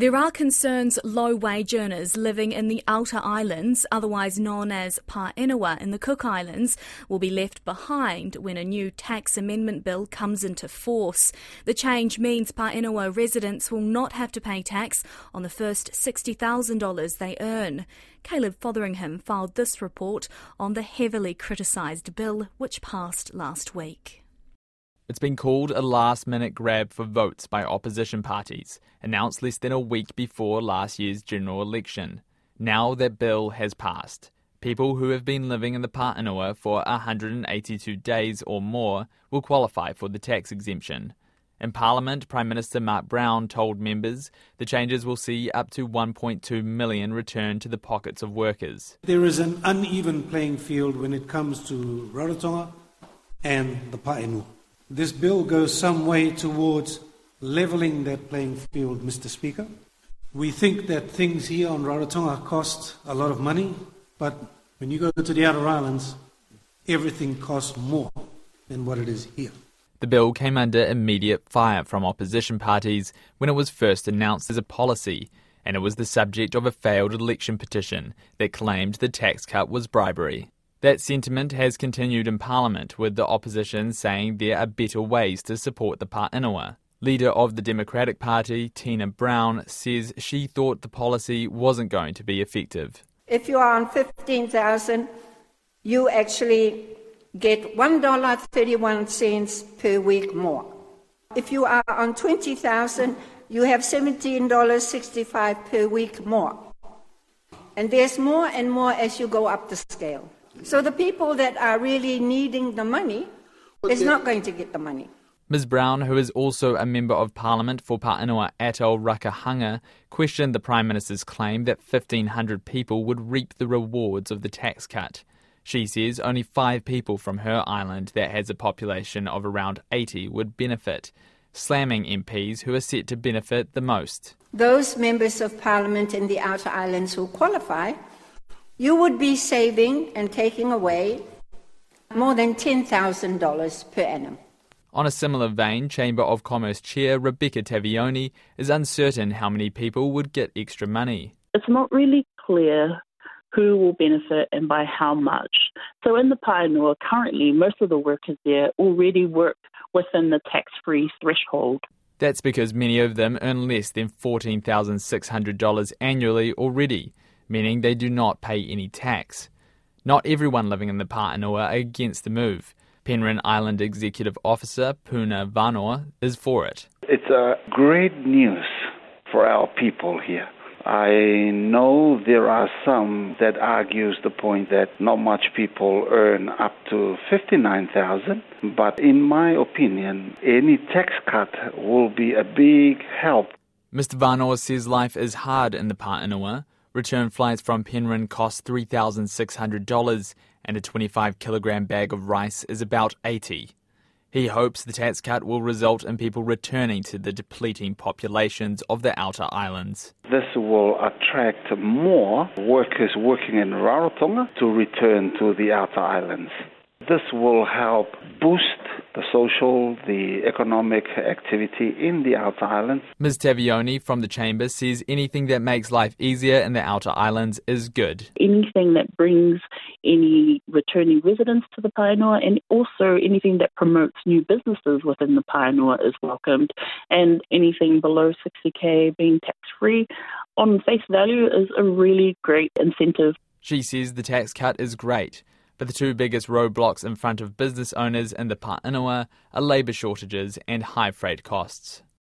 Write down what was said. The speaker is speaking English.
There are concerns low wage earners living in the outer islands, otherwise known as Paenua in the Cook Islands, will be left behind when a new tax amendment bill comes into force. The change means Paenua residents will not have to pay tax on the first $60,000 they earn. Caleb Fotheringham filed this report on the heavily criticised bill which passed last week. It's been called a last minute grab for votes by opposition parties, announced less than a week before last year's general election. Now that bill has passed. People who have been living in the Paenua for 182 days or more will qualify for the tax exemption. In Parliament, Prime Minister Mark Brown told members the changes will see up to 1.2 million return to the pockets of workers. There is an uneven playing field when it comes to Rarotonga and the Paenua. This bill goes some way towards levelling that playing field, Mr. Speaker. We think that things here on Rarotonga cost a lot of money, but when you go to the outer islands, everything costs more than what it is here. The bill came under immediate fire from opposition parties when it was first announced as a policy, and it was the subject of a failed election petition that claimed the tax cut was bribery. That sentiment has continued in Parliament, with the opposition saying there are better ways to support the Paenua. Leader of the Democratic Party, Tina Browne, says she thought the policy wasn't going to be effective. If you are on 15,000, you actually get $1.31 per week more. If you are on 20,000, you have $17.65 per week more. And there's more and more as you go up the scale. So the people that are really needing the money is not going to get the money. Ms Browne, who is also a member of Parliament for Paenua Atoll Rakahanga, questioned the Prime Minister's claim that 1,500 people would reap the rewards of the tax cut. She says only five people from her island that has a population of around 80 would benefit, slamming MPs who are set to benefit the most. Those members of Parliament in the outer islands who qualify you would be saving and taking away more than $10,000 per annum. On a similar vein, Chamber of Commerce Chair Rebecca Tavioni is uncertain how many people would get extra money. It's not really clear who will benefit and by how much. So in the Paenua, currently, most of the workers there already work within the tax free threshold. That's because many of them earn less than $14,600 annually already meaning they do not pay any tax. Not everyone living in the Paenua are against the move. Penrhyn Island Executive Officer Puna Vanoa is for it. It's a great news for our people here. I know there are some that argues the point that not much people earn up to 59,000, but in my opinion, any tax cut will be a big help. Mr. Vanoa says life is hard in the Paenua. Return flights from Penrhyn cost $3,600 and a 25 kilogram bag of rice is about 80. He hopes the tax cut will result in people returning to the depleting populations of the outer islands. This will attract more workers working in Rarotonga to return to the outer islands. This will help boost the social, the economic activity in the outer islands. Ms. Tavioni from the Chamber says anything that makes life easier in the outer islands is good. Anything that brings any returning residents to the Paenua and also anything that promotes new businesses within the Paenua is welcomed. And anything below 60k being tax free on face value is a really great incentive. She says the tax cut is great but the two biggest roadblocks in front of business owners in the Paenua are labour shortages and high freight costs.